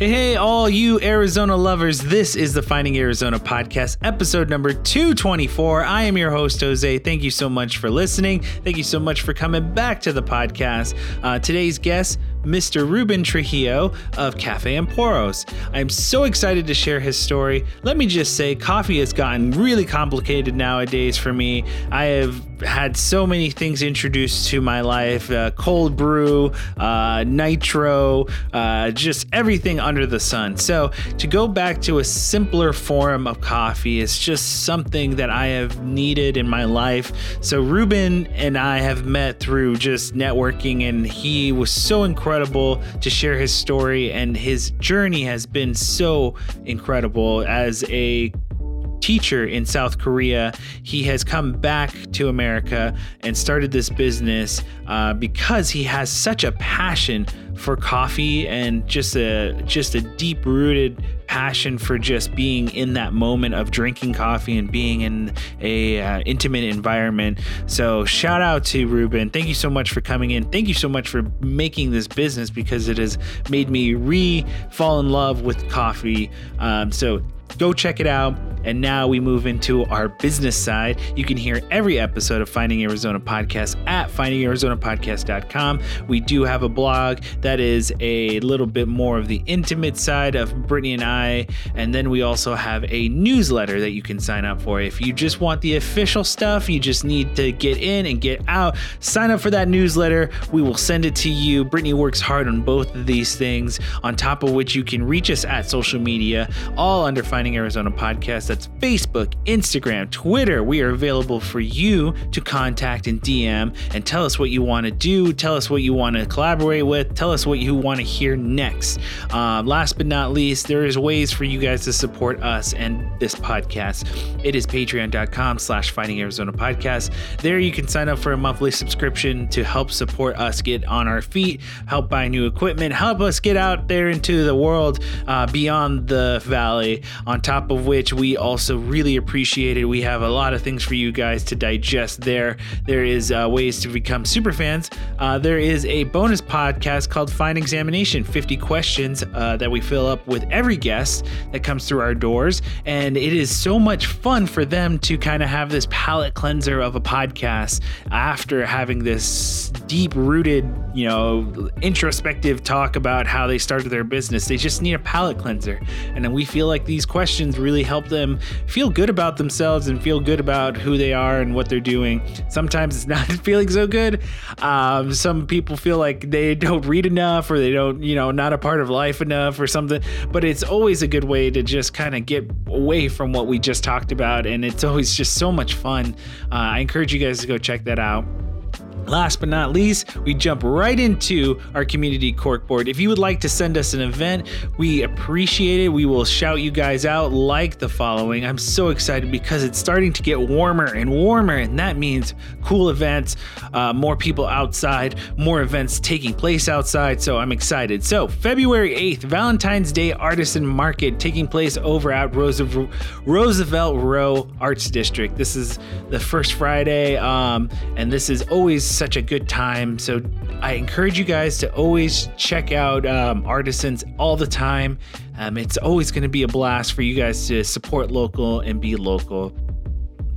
Hey, all you Arizona lovers. This is the Finding Arizona podcast, episode number 224. I am your host, Jose. Thank you so much for listening. Thank you so much for coming back to the podcast. Uh, today's guest, Mr. Ruben Trujillo of Cafe Emporos. I'm so excited to share his story. Let me just say, coffee has gotten really complicated nowadays for me. I have had so many things introduced to my life uh, cold brew, uh, nitro, uh, just everything under the sun. So, to go back to a simpler form of coffee is just something that I have needed in my life. So, Ruben and I have met through just networking, and he was so incredible to share his story, and his journey has been so incredible as a teacher in South Korea. He has come back to America and started this business uh, because he has such a passion for coffee and just a just a deep rooted passion for just being in that moment of drinking coffee and being in a uh, intimate environment. So shout out to Ruben. Thank you so much for coming in. Thank you so much for making this business because it has made me re fall in love with coffee. Um, so go check it out. And now we move into our business side. You can hear every episode of Finding Arizona Podcast at findingarizonapodcast.com. We do have a blog that is a little bit more of the intimate side of Brittany and I. And then we also have a newsletter that you can sign up for. If you just want the official stuff, you just need to get in and get out. Sign up for that newsletter. We will send it to you. Brittany works hard on both of these things, on top of which you can reach us at social media, all under Finding Arizona Podcast. That's Facebook, Instagram, Twitter. We are available for you to contact and DM and tell us what you want to do. Tell us what you want to collaborate with. Tell us what you want to hear next. Um, last but not least, there is ways for you guys to support us and this podcast. It is patreon.com slash finding Arizona podcast. There you can sign up for a monthly subscription to help support us get on our feet, help buy new equipment, help us get out there into the world uh, beyond the valley. On top of which, we also really appreciate it. We have a lot of things for you guys to digest there. There is uh, ways to become super fans. Uh, there is a bonus podcast called Fine Examination 50 questions uh, that we fill up with every guest that comes through our doors. And it is so much fun for them to kind of have this palate cleanser of a podcast after having this deep rooted, you know, introspective talk about how they started their business. They just need a palate cleanser. And then we feel like these questions really help them feel good about themselves and feel good about who they are and what they're doing. Sometimes it's not feeling so good. Um, some people feel like they don't read enough or they don't, you know, not a part of life enough or something. But it's always a good way to just kind of get away from what we just talked about. And it's always just so much fun. Uh, I encourage you guys to go check that out. Last but not least, we jump right into our community corkboard. If you would like to send us an event, we appreciate it. We will shout you guys out like the following. I'm so excited because it's starting to get warmer and warmer, and that means cool events, uh, more people outside, more events taking place outside. So I'm excited. So, February 8th, Valentine's Day Artisan Market taking place over at Roosevelt, Row Arts District. This is the first Friday, um, and this is always such a good time. So I encourage you guys to always check out um, Artisans all the time. Um, it's always going to be a blast for you guys to support local and be local.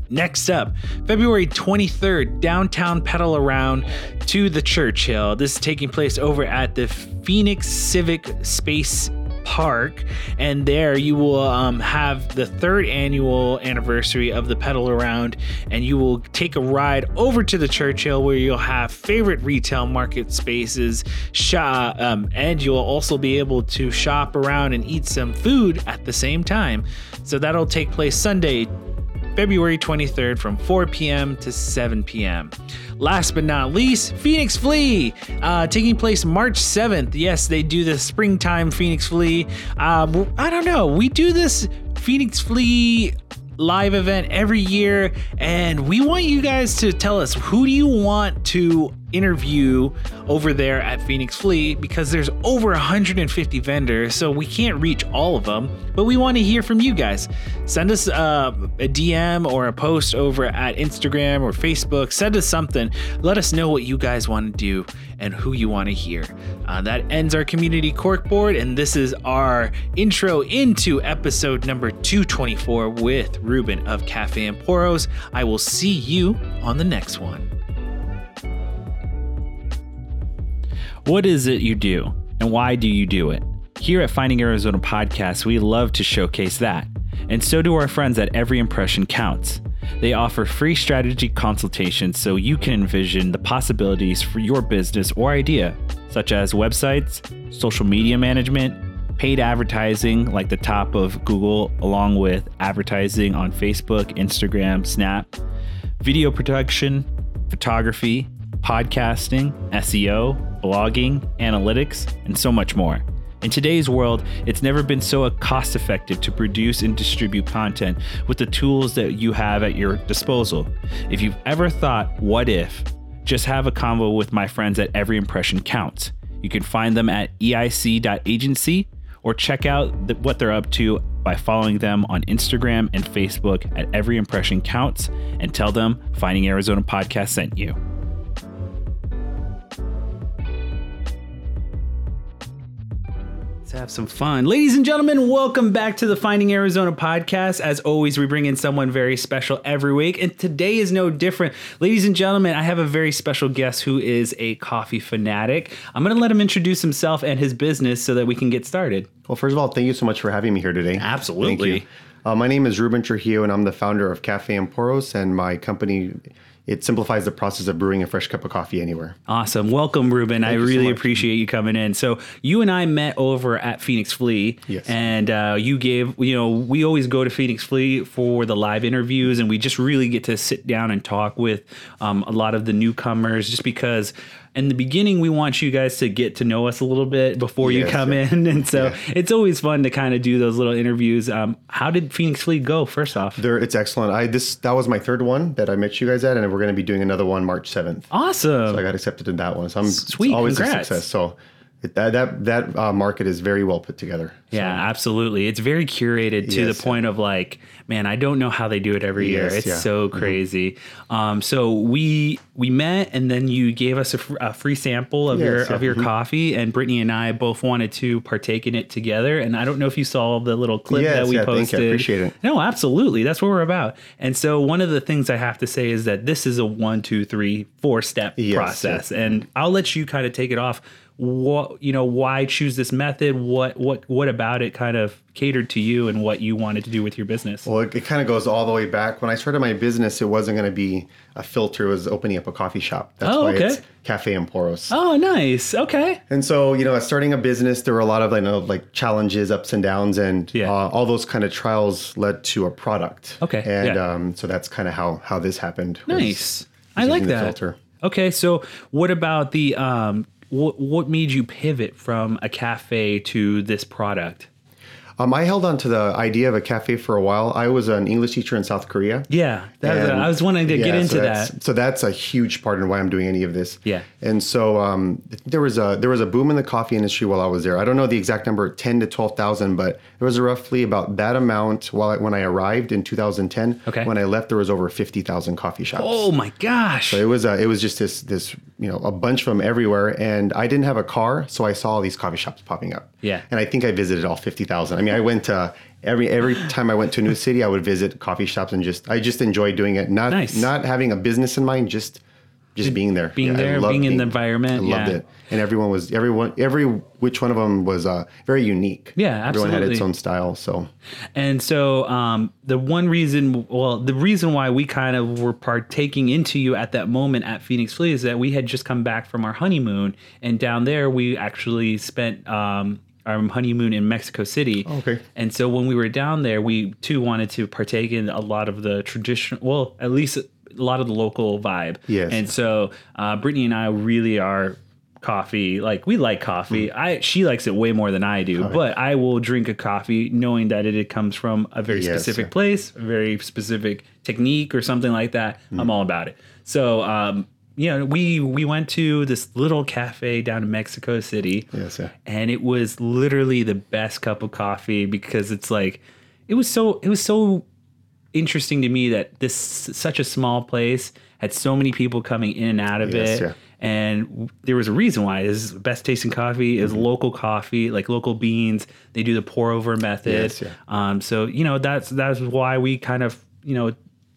Next up, February 23rd, downtown pedal around to the Churchill. This is taking place over at the Phoenix Civic Space Park, and there you will um, have the third annual anniversary of the pedal around, and you will take a ride over to the Churchill where you'll have favorite retail market spaces, shop, um, and you'll also be able to shop around and eat some food at the same time. So that'll take place Sunday, February 23rd from 4 p.m. to 7 p.m. Last but not least, Phoenix Flea, uh, taking place March 7th. Yes, they do the springtime Phoenix Flea. Uh, I don't know. We do this Phoenix Flea live event every year, and we want you guys to tell us who do you want to interview over there at Phoenix Flea because there's over 150 vendors, so we can't reach all of them. But we want to hear from you guys. Send us uh, a DM or a post over at Instagram or Facebook. Send us something. Let us know what you guys want to do and who you want to hear. Uh, that ends our community corkboard, and this is our intro into episode number 224 with Ruben of Cafe Emporos. I will see you on the next one. What is it you do, and why do you do it? Here at Finding Arizona Podcast, we love to showcase that, and so do our friends at Every Impression Counts. They offer free strategy consultations so you can envision the possibilities for your business or idea, such as websites, social media management, paid advertising like the top of Google, along with advertising on Facebook, Instagram, Snap, video production, photography, podcasting, SEO, blogging, analytics, and so much more. In today's world, it's never been so cost effective to produce and distribute content with the tools that you have at your disposal. If you've ever thought, what if? Just have a convo with my friends at Every Impression Counts. You can find them at eic.agency or check out the, what they're up to by following them on Instagram and Facebook at Every Impression Counts and tell them Finding Arizona Podcast sent you. Have some fun. Ladies and gentlemen, welcome back to the Finding Arizona podcast. As always, we bring in someone very special every week, and today is no different. Ladies and gentlemen, I have a very special guest who is a coffee fanatic. I'm going to let him introduce himself and his business so that we can get started. Well, first of all, thank you so much for having me here today. Absolutely. Uh, my name is Ruben Trujillo, and I'm the founder of Cafe Emporos, and my company it simplifies the process of brewing a fresh cup of coffee anywhere. Awesome. Welcome, Ruben. Thank I really so appreciate you coming in. So you and I met over at Phoenix Flea. Yes. And uh, you gave, you know, we always go to Phoenix Flea for the live interviews and we just really get to sit down and talk with um, a lot of the newcomers just because in the beginning we want you guys to get to know us a little bit before yes, you come yeah. in and so yeah. it's always fun to kind of do those little interviews um, how did phoenix flea go first off there it's excellent i this that was my third one that i met you guys at and we're going to be doing another one march 7th awesome so i got accepted in that one so i'm Sweet, always congrats. a success so that that that uh, market is very well put together. So. Yeah, absolutely. It's very curated to yes, the point of like, man, I don't know how they do it every yes, year. It's yeah. so mm-hmm. crazy. Mm-hmm. Um, so we we met, and then you gave us a, fr- a free sample of yes, your yeah. of your mm-hmm. coffee, and Brittany and I both wanted to partake in it together. And I don't know if you saw the little clip that we posted. Thank you. I appreciate it. No, absolutely. That's what we're about. And so one of the things I have to say is that this is a one, two, three, four step process, and I'll let you kind of take it off what you know why choose this method what what what about it kind of catered to you and what you wanted to do with your business well it, it kind of goes all the way back when i started my business it wasn't going to be a filter it was opening up a coffee shop that's oh, why okay. it's cafe emporos oh nice okay and so you know starting a business there were a lot of i know like challenges ups and downs and yeah. uh, all those kind of trials led to a product okay and yeah. um, so that's kind of how how this happened nice I like that. Filter. Okay, so what about the um, what what made you pivot from a cafe to this product? Um, I held on to the idea of a cafe for a while. I was an English teacher in South Korea. Yeah, and, I was wanting to yeah, get into so that. So that's a huge part in why I'm doing any of this. Yeah. And so um, there was a there was a boom in the coffee industry while I was there. I don't know the exact number, ten to twelve thousand, but there was roughly about that amount while I, when I arrived in 2010. Okay. When I left, there was over fifty thousand coffee shops. Oh my gosh! So it was a, it was just this this you know a bunch of them everywhere, and I didn't have a car, so I saw all these coffee shops popping up. Yeah. And I think I visited all fifty thousand. I mean, I went to every every time I went to a new city, I would visit coffee shops and just I just enjoyed doing it. Not nice. not having a business in mind, just just being there, being yeah, there, being, being in the environment. I loved yeah. it, and everyone was everyone every which one of them was uh, very unique. Yeah, absolutely. Everyone had its own style. So, and so um, the one reason, well, the reason why we kind of were partaking into you at that moment at Phoenix Flea is that we had just come back from our honeymoon, and down there we actually spent. Um, our honeymoon in Mexico City. Okay. And so when we were down there, we too wanted to partake in a lot of the traditional, well, at least a lot of the local vibe. Yes. And so uh, Brittany and I really are coffee. Like we like coffee. Mm. I she likes it way more than I do, oh, but I will drink a coffee knowing that it, it comes from a very yes. specific place, a very specific technique or something like that. Mm. I'm all about it. So um, you know, we we went to this little cafe down in Mexico City. Yes, yeah. And it was literally the best cup of coffee because it's like it was so it was so interesting to me that this such a small place had so many people coming in and out of yes, it. Yeah. And there was a reason why. This is best tasting coffee is mm-hmm. local coffee, like local beans. They do the pour over method. Yes, yeah. um, so you know that's that's why we kind of you know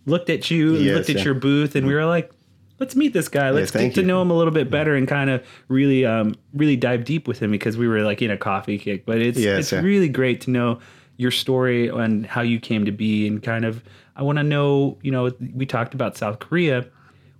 looked at you, yes, looked at yeah. your booth, and we were like, let's meet this guy. Let's get to know him a little bit better and kind of really, um, really dive deep with him because we were like in a coffee kick. But it's yes, it's yeah. really great to know your story and how you came to be and kind of. I want to know. You know, we talked about South Korea.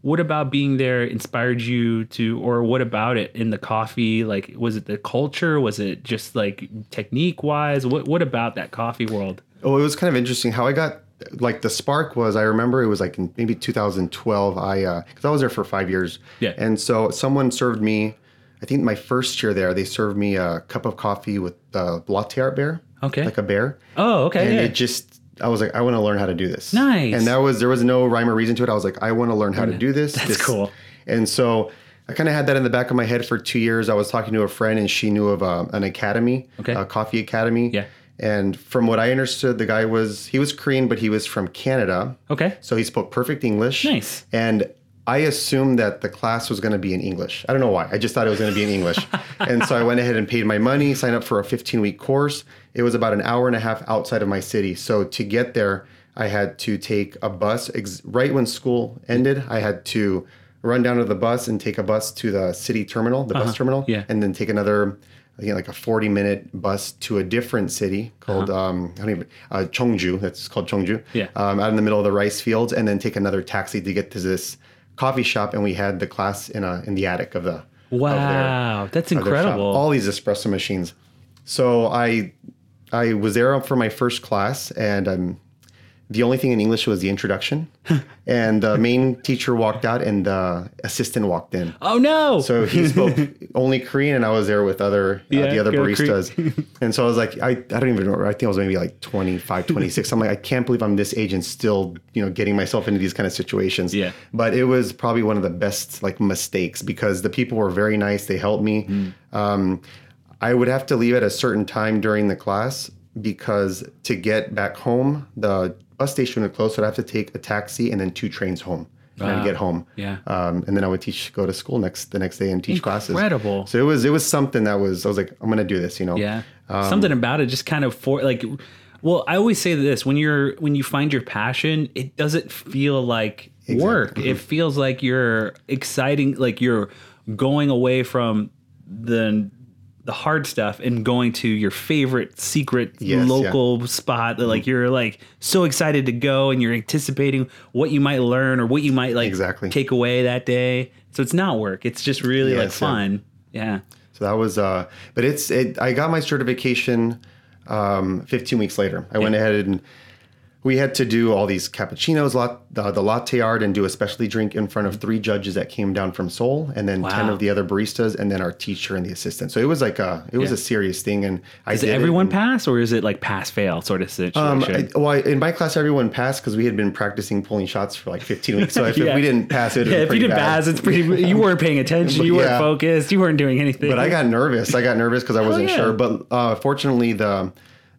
What about being there inspired you to, or what about it in the coffee? Like, was it the culture? Was it just like technique wise? What What about that coffee world? Oh, it was kind of interesting how I got like the spark was i remember it was like in maybe 2012 i uh because i was there for five years yeah and so someone served me i think my first year there they served me a cup of coffee with the latte art bear okay like a bear oh okay and yeah. it just i was like i want to learn how to do this nice and that was there was no rhyme or reason to it i was like i want to learn how to do this that's this. cool and so I kind of had that in the back of my head for two years. I was talking to a friend, and she knew of uh, an academy, okay. a coffee academy. Yeah and from what I understood, the guy was he was Korean, but he was from Canada. Okay. So he spoke perfect English. Nice. And I assumed that the class was going to be in English. I don't know why. I just thought it was going to be in English. and so I went ahead and paid my money, signed up for a 15 week course. It was about an hour and a half outside of my city. So to get there, I had to take a bus. Ex- right when school ended, I had to run down to the bus and take a bus to the city terminal, the uh-huh. bus terminal, yeah. and then take another I think like a 40 minute bus to a different city called uh-huh. um, I don't even uh, Chongju. That's called Chongju. Yeah. Um, out in the middle of the rice fields, and then take another taxi to get to this coffee shop. And we had the class in a in the attic of the. Wow, of their, that's incredible! All these espresso machines. So I I was there for my first class, and I'm the only thing in English was the introduction, and the main teacher walked out, and the assistant walked in. Oh no! So he spoke only Korean, and I was there with other uh, yeah, the other baristas, and so I was like, I, I don't even remember. I think I was maybe like 25, 26. I'm like, I can't believe I'm this age and still you know getting myself into these kind of situations. Yeah. But it was probably one of the best like mistakes because the people were very nice. They helped me. Mm. Um, I would have to leave at a certain time during the class because to get back home, the bus station would close, so I'd have to take a taxi and then two trains home. And wow. I'd get home. Yeah. Um, and then I would teach, go to school next the next day and teach Incredible. classes. Incredible. So it was it was something that was I was like I'm gonna do this, you know. Yeah. Um, something about it just kind of for like. Well, I always say this when you're when you find your passion, it doesn't feel like exactly. work. Mm-hmm. It feels like you're exciting, like you're going away from the the hard stuff and going to your favorite secret yes, local yeah. spot that like mm-hmm. you're like so excited to go and you're anticipating what you might learn or what you might like exactly. take away that day. So it's not work. It's just really yes, like fun. Yeah. yeah. So that was uh but it's it I got my certification um 15 weeks later. I yeah. went ahead and we had to do all these cappuccinos, lot, the, the latte art, and do a specialty drink in front of three judges that came down from Seoul, and then wow. ten of the other baristas, and then our teacher and the assistant. So it was like a it was yeah. a serious thing. And I does everyone pass, or is it like pass fail sort of situation? Um, I, well, I, in my class, everyone passed because we had been practicing pulling shots for like 15 weeks. So if, yeah. if we didn't pass it, yeah, if you didn't bad. pass, it's pretty. You weren't paying attention. You weren't focused. You weren't doing anything. But I got nervous. I got nervous because I wasn't sure. But uh, fortunately, the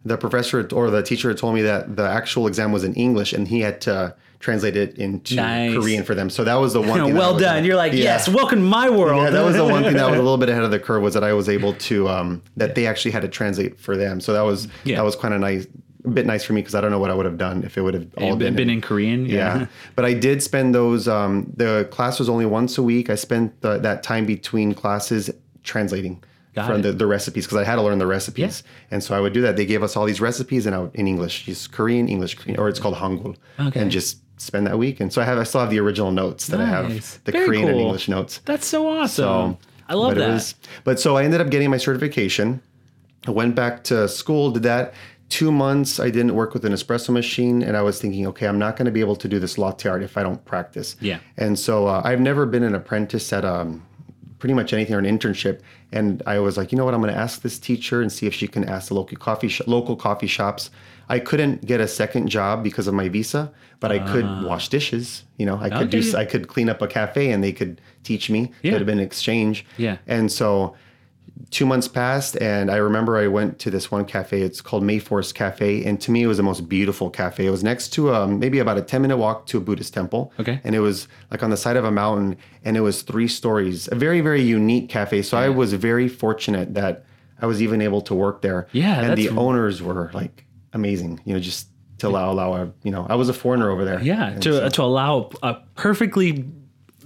the professor or the teacher had told me that the actual exam was in English and he had to translate it into nice. Korean for them. So that was the one thing. well done. You're like, yeah. yes, welcome to my world. Yeah, that was the one thing that was a little bit ahead of the curve was that I was able to um, that they actually had to translate for them. So that was yeah. that was kind of nice. A bit nice for me because I don't know what I would have done if it would have all been, been in, in, Korean. Yeah. yeah. but I did spend those. Um, the class was only once a week. I spent the, that time between classes translating. Got from the, the recipes because I had to learn the recipes. Yeah. And so I would do that. They gave us all these recipes and I, in English, just Korean, English, or it's called Hangul. Okay. And just spend that week. And so I have I still have the original notes that nice. I have the Very Korean cool. and English notes. That's so awesome. So, I love that. Was, but so I ended up getting my certification. I went back to school, did that. Two months I didn't work with an espresso machine, and I was thinking, okay, I'm not going to be able to do this latte art if I don't practice. Yeah. And so uh, I've never been an apprentice at um, pretty much anything or an internship. And I was like, you know what? I'm going to ask this teacher and see if she can ask the local coffee sh- local coffee shops. I couldn't get a second job because of my visa, but I could ah. wash dishes. You know, I could do I could clean up a cafe and they could teach me. It Yeah. would have been an exchange. Yeah. And so two months passed and I remember I went to this one cafe. It's called Mayforest Cafe. And to me, it was the most beautiful cafe. It was next to um, maybe about a 10 minute walk to a Buddhist temple. Okay. And it was like on the side of a mountain and it was three stories, a very, very unique cafe. So I was very fortunate that I was even able to work there. Yeah, And the owners were like amazing, you know, just to allow, allow a, you know, I was a foreigner over there. Yeah, to so- to allow a perfectly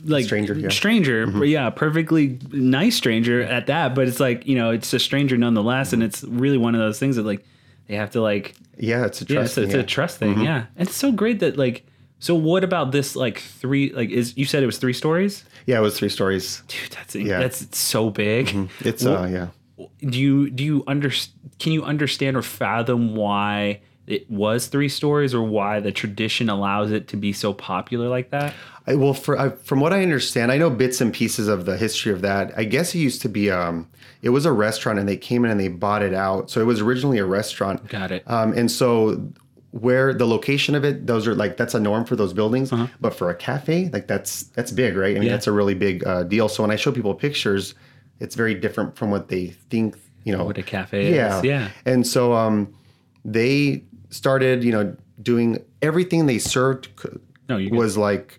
like Stranger, yeah. Mm-hmm. stranger, yeah, perfectly nice stranger at that. But it's like you know, it's a stranger nonetheless, and it's really one of those things that like they have to like yeah, it's a yeah, trust. it's, a, it's thing, a yeah. trust thing, yeah. And it's so great that like. So what about this like three like is you said it was three stories? Yeah, it was three stories. Dude, that's Yeah. Mm-hmm. that's so big. It's, uh, yeah. do you do you under can you understand or fathom why it was three stories or why the tradition allows it to be so popular like that I, well, for I, from what I understand, I know bits and pieces of the history of that. I guess it used to be um, it was a restaurant, and they came in and they bought it out. So it was originally a restaurant. Got it. Um, and so where the location of it, those are like that's a norm for those buildings. But for a cafe, like that's that's big, right? I mean, Uh-huh. Yeah. that's a really big uh, deal. So when I show people pictures, it's very different from what they think. You know, what a cafe yeah. is yeah And so um, they started, you know, doing everything they served No, was like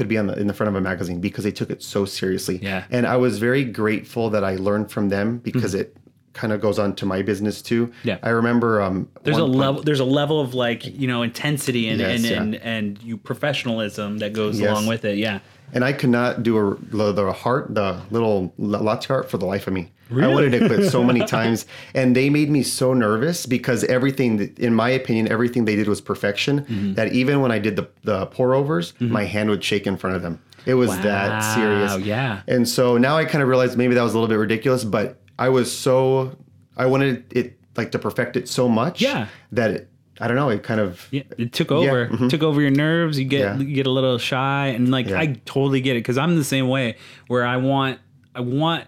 could be on the in the front of a magazine because they took it so seriously. Yeah. And I was very grateful that I learned from them because it kind of goes on to my business too. Mm-hmm. Yeah. I remember um there's a point- level there's a level of like you know intensity and Yes, and, yeah. and and you professionalism that goes Yes. along with it yeah and I could not do a, the, the heart, the little latte art for the life of me. I wanted to quit so many times, and they made me so nervous because everything, in my opinion, everything they did was perfection. Mm-hmm. That even when I did the the pour overs, my hand would shake in front of them. It was that Wow, serious. yeah. And so now I kind of realized maybe that was a little bit ridiculous, but I was so I wanted it like to perfect it so much. Yeah. That it, I don't know. It kind of yeah it took over mhm. took over your nerves you get Yeah. you get a little shy and like Yeah. i totally get it because i'm the same way where i want i want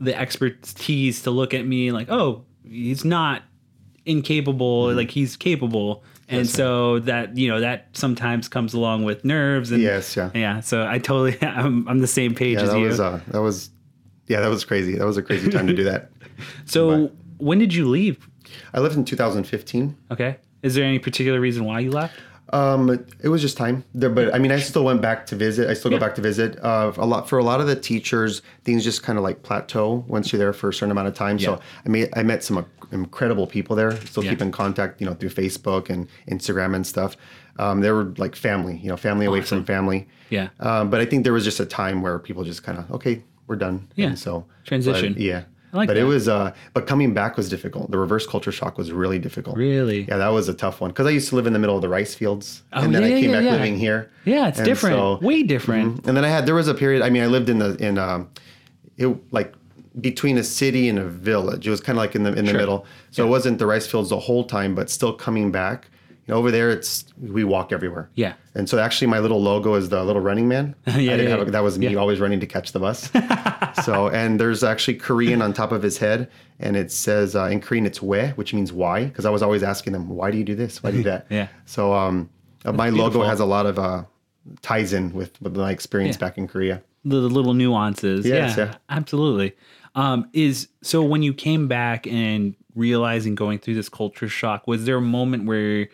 the expertise to look at me like oh he's not incapable like he's capable and Mm-hmm. Yes, so that you know that sometimes comes along with nerves and Yes, yeah. yeah so i totally i'm, I'm the same page yeah, as that you was uh, that was yeah that was crazy. That was a crazy time to do that. so when did you leave I left in 2015. okay is there any particular reason why you left Um, it was just time. There, but I mean, I still went back to visit. I still Yeah. go back to visit. Uh, a lot for a lot of the teachers, things just kind of like plateau once you're there for a certain amount of time. Yeah. So I mean, I met some incredible people there. Still Yeah. keep in contact, you know, through Facebook and Instagram and stuff. Um, they were like family, you know, family away from family. Yeah. Um, but I think there was just a time where people just kind of okay, we're done. Yeah. And so Transition. but, yeah. Like but that. it was uh but coming back was difficult. The reverse culture shock was really difficult. really Yeah, that was a tough one because I used to live in the middle of the rice fields, Oh, and then yeah, I came yeah, back yeah. living here. yeah it's And different so- way different And then I had there was a period. I mean, I lived in the in um, it like between a city and a village. It was kind of like in the in the Sure. middle. So it wasn't the rice fields the whole time, but still coming back. Over there, it's we walk everywhere. Yeah. And so actually, my little logo is the little running man. Yeah, I didn't yeah, have a, that was me yeah. always running to catch the bus. so and there's actually Korean on top of his head, and it says uh, in Korean it's we, which means why. Because I was always asking them, why do you do this? Why do that? Yeah. So um, uh, my beautiful. logo has a lot of uh, ties in with, with my experience back in Korea. the little nuances. Yes, yeah, yeah. absolutely. Um, is so when you came back and realizing going through this culture shock, was there a moment where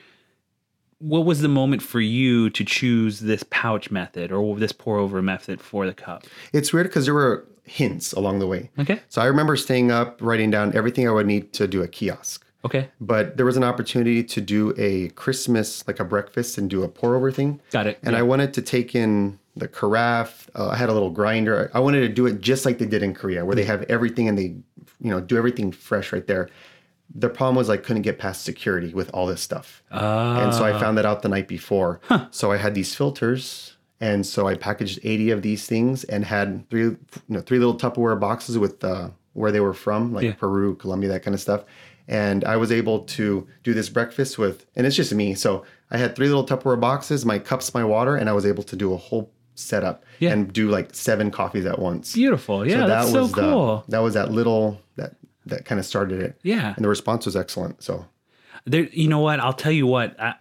what was the moment for you to choose this pouch method or this pour over method for the cup? It's weird because there were hints along the way. Okay. So I remember staying up, writing down everything I would need to do a kiosk. Okay. But there was an opportunity to do a Christmas, like a breakfast, and do a pour over thing. Got it. And Yeah. I wanted to take in the carafe. Uh, I had a little grinder. I wanted to do it just like they did in Korea, where they have everything and they, you know, do everything fresh right there. The problem was I couldn't get past security with all this stuff. and so I found that out the night before. So I had these filters. And so I packaged 80 of these things and had three, you know, three little Tupperware boxes with uh, where they were from, like Yeah. Peru, Colombia, that kind of stuff. And I was able to do this breakfast with, and it's just me. So I had three little Tupperware boxes, my cups, my water, and I was able to do a whole setup Yeah. and do like seven coffees at once. Beautiful. Yeah, that's so was the- cool. that was that little that that kind of started it. Yeah. and the response was excellent. So there you know what i'll tell you what I,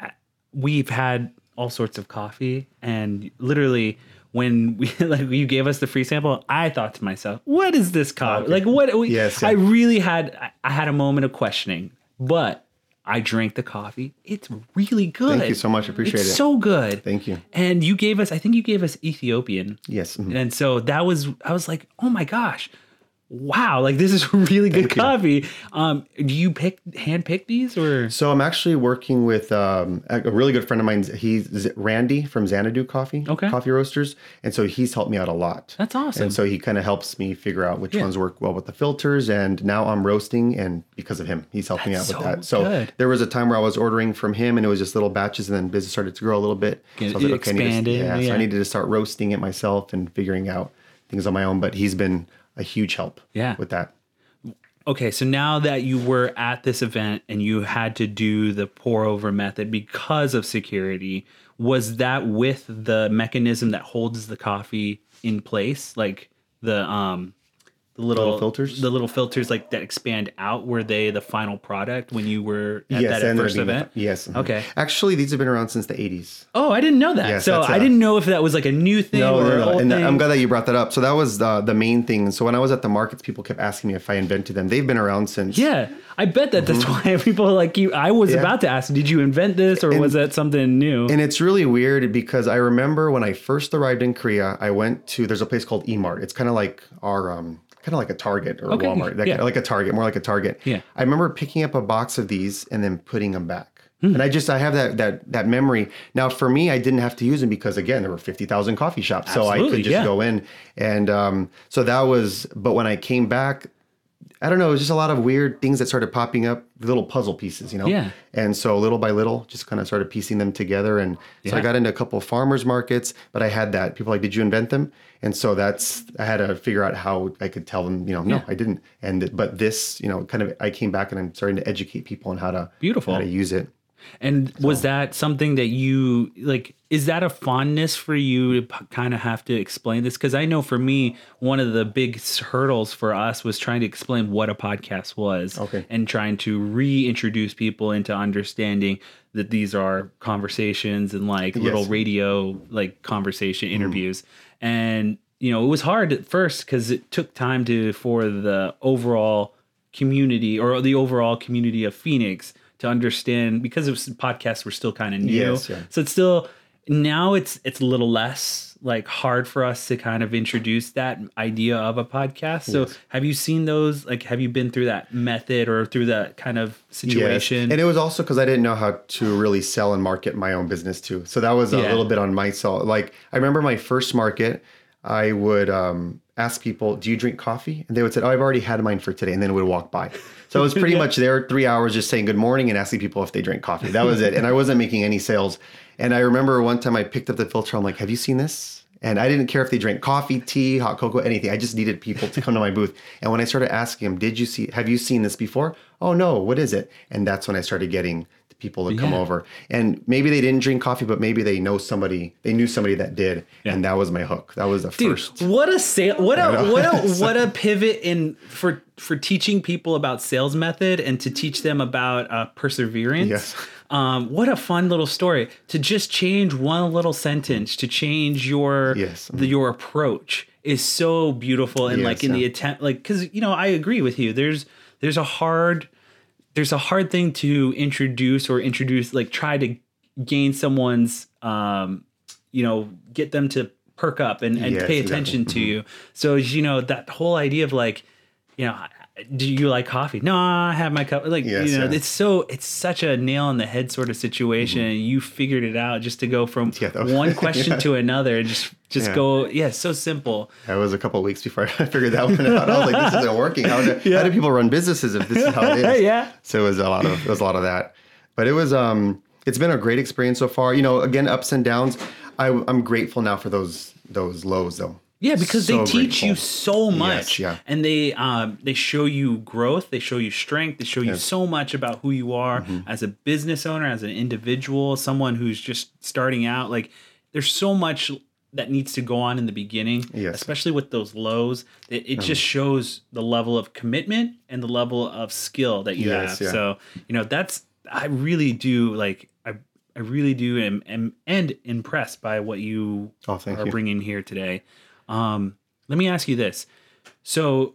I, we've had all sorts of coffee and literally when we like you gave us the free sample i thought to myself what is this coffee like what Yes, i really had I- i had a moment of questioning but i drank the coffee it's really good Thank you so much. Appreciate it's it. so good Thank you. and you gave us i think you gave us ethiopian yes, mhm. and so that was I was like, oh my gosh, wow, like this is really good you. coffee. Um, do you pick hand pick these or So I'm actually working with um, a really good friend of mine. He's Randy from Xanadu Coffee, Okay. Coffee Roasters, and so he's helped me out a lot. That's awesome. And so he kind of helps me figure out which Yeah. ones work well with the filters. And now I'm roasting, and because of him, he's helping me out That's with so that. So good. there was a time where I was ordering from him, and it was just little batches, and then business started to grow a little bit. Get so I was it I needed to- expanded, yeah, yeah. So I needed to start roasting it myself and figuring out things on my own. But he's been a huge help. Yeah. With that. okay, so now that you were at this event and you had to do the pour over method because of security, was that with the mechanism that holds the coffee in place? Like the um the little, Little filters? the little filters like that expand out. Were they the final product when you were at yes, that first being the- event? yes. mhm. Okay. Actually, these have been around since the 80s. Oh, I didn't know that. Yes, so I a- didn't know if that was like a new thing No, or no, an no. And thing. I'm glad that you brought that up. So that was the, the main thing. So when I was at the markets, people kept asking me if I invented them. They've been around since. yeah, I bet that that's why people like you. I was Mm-hmm. Yeah. about to ask, did you invent this or was that something new? And it's really weird because I remember when I first arrived in Korea, I went to there's a place called Emart. It's kind of like our um kind of like a Target or Okay, Walmart, that, yeah. like a Target, more like a Target. Yeah. I remember picking up a box of these and then putting them back. Hmm. And I just I have that that that memory. Now for me, I didn't have to use them because again there were fifty thousand coffee shops, so I could just yeah. go in and um, so that was. But when I came back, I don't know, it was just a lot of weird things that started popping up, little puzzle pieces, you know. Yeah. And so little by little, just kind of started piecing them together. And so I got into a couple of farmers markets, but I had that. People like, did you invent them? And so that's I had to figure out how I could tell them, you know, no, Yeah. I didn't. And but this, you know, kind of I came back and I'm starting to educate people on how to Beautiful. how to use it. And was that something that you like? Is that a fondness for you to kind of have to explain this? Because I know for me, one of the big hurdles for us was trying to explain what a podcast was, Okay. and trying to reintroduce people into understanding that these are conversations and like little radio like conversation mm. interviews. And you know, it was hard at first because it took time to for the overall community or the overall community of Phoenix to understand because it was podcasts were still kind of new. Yes, yeah. So it's still now it's it's a little less like hard for us to kind of introduce that idea of a podcast. So have you seen those like have you been through that method or through that kind of situation? Yes. And it was also because I didn't know how to really sell and market my own business too. So that was a Yeah. little bit on myself. Like I remember my first market, I would um, ask people, "Do you drink coffee?" And they would say, "Oh, I've already had mine for today," and then would walk by. So I was pretty much there three hours just saying good morning and asking people if they drink coffee. That was it, and I wasn't making any sales. And I remember one time I picked up the filter. I'm like, "Have you seen this?" And I didn't care if they drank coffee, tea, hot cocoa, anything. I just needed people to come to my booth. And when I started asking them, "Did you see? Have you seen this before?" Oh no, what is it? And that's when I started getting people to come over. And maybe they didn't drink coffee, but maybe they know somebody. They knew somebody that did, and that was my hook. That was the Dude, first. what a sale! What a what a what a pivot in for for teaching people about sales method and to teach them about uh, perseverance. Yes. Um, what a fun little story to just change one little sentence to change your Yes. the, your approach is so beautiful and Yes, like in the attempt like because you know I agree with you. There's there's a hard there's a hard thing to introduce or introduce like try to gain someone's um you know get them to perk up and, and Yes, pay exactly. Mm-hmm. attention to you so you know that whole idea of like you know do you like coffee no i have my cup like Yes, you know yeah. Mm-hmm. it's so it's such a nail in the head sort of situation and you figured it out just to go from Yeah, was- one question to another and just just Yeah. go yeah so simple That was a couple of weeks before I figured that one out. I was like, "This isn't working. How do, how do people run businesses if this is how it is?" Yeah. So it was a lot of it was a lot of that, but it was um it's been a great experience so far. You know, again ups and downs. I, I'm grateful now for those those lows though. Yeah, because So they teach you so much, yeah. and they um, they show you growth, they show you strength, they show you Yes. Mm-hmm. so much about who you are as a business owner, as an individual, someone who's just starting out. Like, there's so much that needs to go on in the beginning, Yes. especially with those lows. It, it just shows the level of commitment and the level of skill that you Yes, have. yeah. So, you know, that's I really do like I I really do am, am and impressed by what you Oh, are you. bringing here today. Um, let me ask you this: so,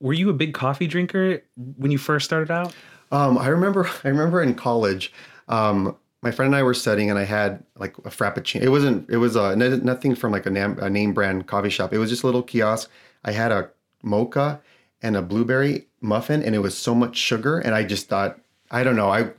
were you a big coffee drinker when you first started out? Um, I remember, I remember in college, um, my friend and I were studying, and I had like a frappuccino. It wasn't, it was uh, n- nothing from like a name, a name brand coffee shop. It was just a little kiosk. I had a mocha and a blueberry muffin, and it was so much sugar, and I just thought, I don't know, I,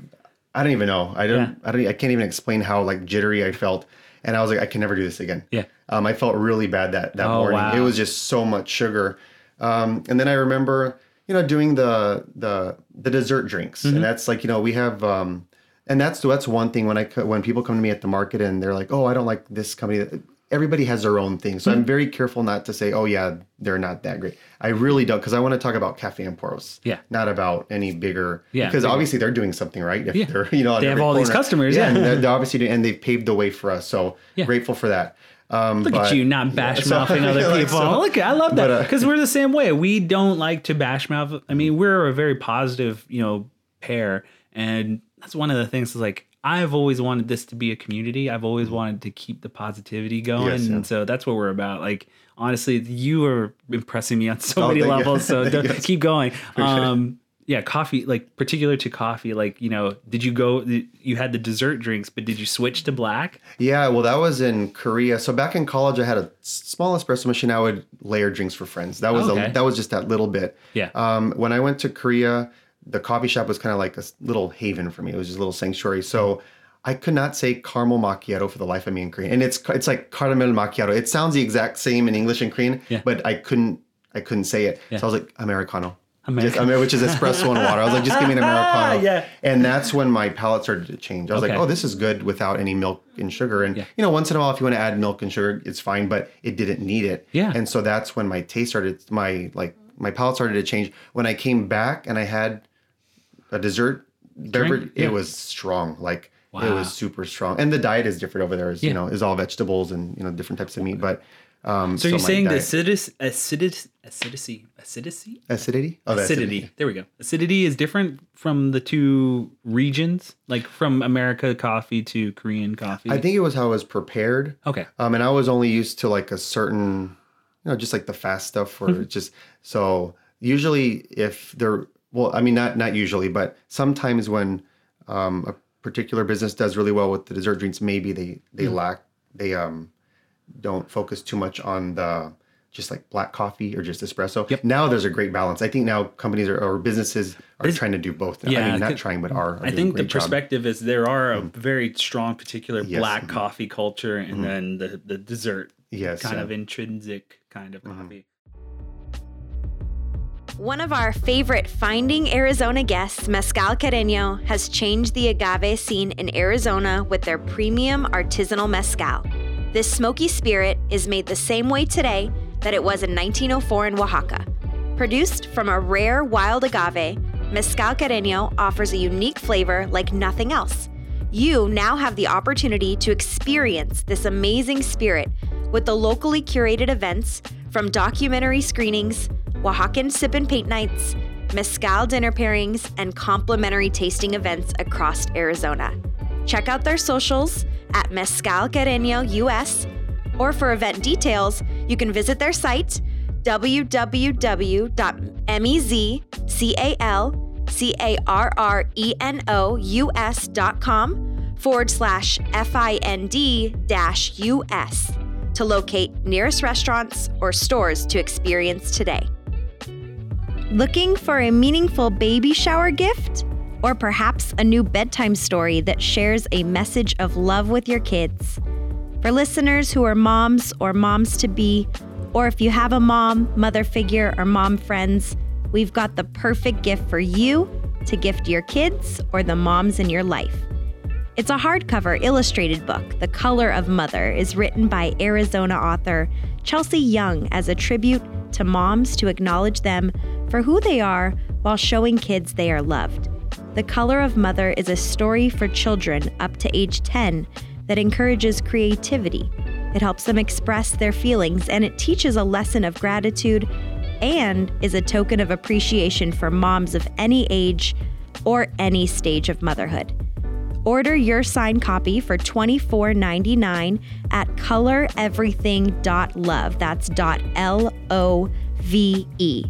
I don't even know, I don't, Yeah. I don't, I can't even explain how like jittery I felt, and I was like, I can never do this again. Yeah. Um, I felt really bad that that Oh, morning. wow. It was just so much sugar. Um, and then I remember, you know, doing the the the dessert drinks, Mm-hmm. and that's like, you know, we have, um, and that's that's one thing when I when people come to me at the market and they're like, oh, I don't like this company. Everybody has their own thing, so Mm-hmm. I'm very careful not to say, oh yeah, they're not that great. I really don't, because I want to talk about Cafe Emporos, Yeah. not about any bigger, Yeah, because bigger. obviously they're doing something right. If Yeah. they're, you know, They have all these customers, yeah. and they're, they're obviously doing, and they've paved the way for us. So Yeah. grateful for that. Um, Look at but- you, not bash so- mouthing other like, people. so- Look, I love that but, uh, because we're the same way. We don't like to bash mouth. I mean, we're a very positive, you know, pair, and that's one of the things. Is like I've always wanted this to be a community. I've always wanted to keep the positivity going, Yes, yeah. and so that's what we're about. Like honestly, you are impressing me on so Oh, many thank you. levels. So keep going. Um, yeah, coffee. Like particular to coffee. Like you know, did you go? You had the dessert drinks, but did you switch to black? Yeah, well, that was in Korea. So back in college, I had a small espresso machine. I would layer drinks for friends. That was Okay. a, that was just that little bit. Yeah. Um, when I went to Korea, the coffee shop was kind of like a little haven for me. It was just a little sanctuary. So I could not say caramel macchiato for the life of me in Korean, and it's it's like caramel macchiato. It sounds the exact same in English and Korean, Yeah. but I couldn't I couldn't say it. Yeah. So I was like americano. Just, Americano. I mean, which is espresso and water. I was like, just give me an americano. Yeah. And that's when my palate started to change. I was Okay. like, oh, this is good without any milk and sugar. And Yeah. you know, once in a while, if you want to add milk and sugar, it's fine, but it didn't need it. Yeah. And so that's when my taste started, my like my palate started to change. When I came back and I had a dessert beverage, yeah. it was strong. Like it was super strong. And the diet is different over there. Is Yeah. you know, is all vegetables and you know different types of meat. But um, So, you're my saying the diet- acidity, acidity, acidity, acidity, acidity? Oh, the acidity. There we go. Acidity is different from the two regions, like from America coffee to Korean coffee. I think it was how it was prepared. Okay. Um, and I was only used to like a certain, you know, just like the fast stuff or Mm-hmm. just so usually if they're well, I mean not not usually, but sometimes when um, a particular business does really well with the dessert drinks, maybe they they Mm. lack they um don't focus too much on the just like black coffee or just espresso. Yep. Now there's a great balance. I think now companies are, or businesses are trying to do both. I Yeah, mean, not trying, but are. are I think the job. Mm. perspective is there are a very strong particular Yes, black mhm. coffee culture and then the, the dessert Yes, kind yeah. Of intrinsic kind of coffee. One of our favorite Finding Arizona guests, Mezcal Carreño, has changed the agave scene in Arizona with their premium artisanal mezcal. This smoky spirit is made the same way today that it was in 1904 in Oaxaca. Produced from a rare wild agave, Mezcal Carreño offers a unique flavor like nothing else. You now have the opportunity to experience this amazing spirit with the locally curated events from documentary screenings, Oaxacan sip and paint nights, mezcal dinner pairings, and complimentary tasting events across Arizona. Check out their socials at Mezcal Carreño US, or for event details, you can visit their site www.mezcalcarrenos.com forward slash FIND US to locate nearest restaurants or stores to experience today. Looking for a meaningful baby shower gift? Or perhaps a new bedtime story that shares a message of love with your kids? For listeners who are moms or moms to be, or if you have a mom, mother figure, or mom friends, we've got the perfect gift for you to gift your kids or the moms in your life. It's a hardcover illustrated book. The Color of Mother is written by Arizona author Chelsea Young as a tribute to moms to acknowledge them for who they are while showing kids they are loved. The Color of Mother is a story for children up to age 10 that encourages creativity, It helps them express their feelings and it teaches a lesson of gratitude and is a token of appreciation for moms of any age or any stage of motherhood. Order your signed copy for $24.99 at coloreverything.love. That's dot L O V E.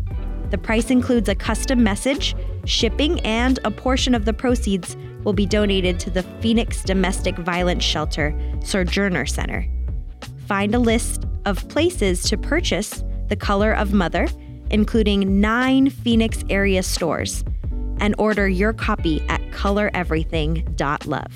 The price includes a custom message, shipping, and a portion of the proceeds will be donated to the Phoenix Domestic Violence Shelter Sojourner Center. Find a list of places to purchase The Color of Mother, including nine Phoenix area stores and order your copy at coloreverything.love.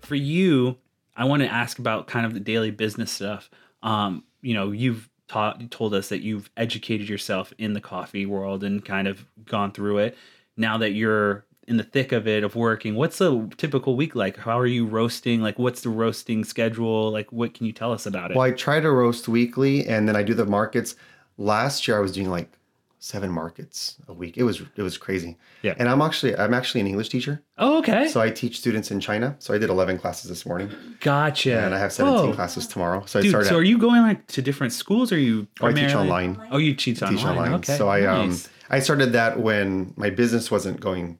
For you, I want to ask about kind of the daily business stuff. Um, you know, you've taught told us that you've educated yourself in the coffee world and kind of gone through it. Now that you're in the thick of it of working, what's a typical week like? How are you roasting? Like what's the roasting schedule? Like what can you tell us about it? Well, I try to roast weekly and then I do the markets. Last year I was doing like seven markets a week. It was it was crazy. Yeah. And I'm actually I'm actually an English teacher. oh, okay. So I teach students in China. So I did 11 classes this morning gotcha. and I have 17 Oh. classes tomorrow. So I started so are you going like to different schools or are you Oh, I teach online. Oh, you teach online. teach online. Okay. So I um. I started that when my business wasn't going.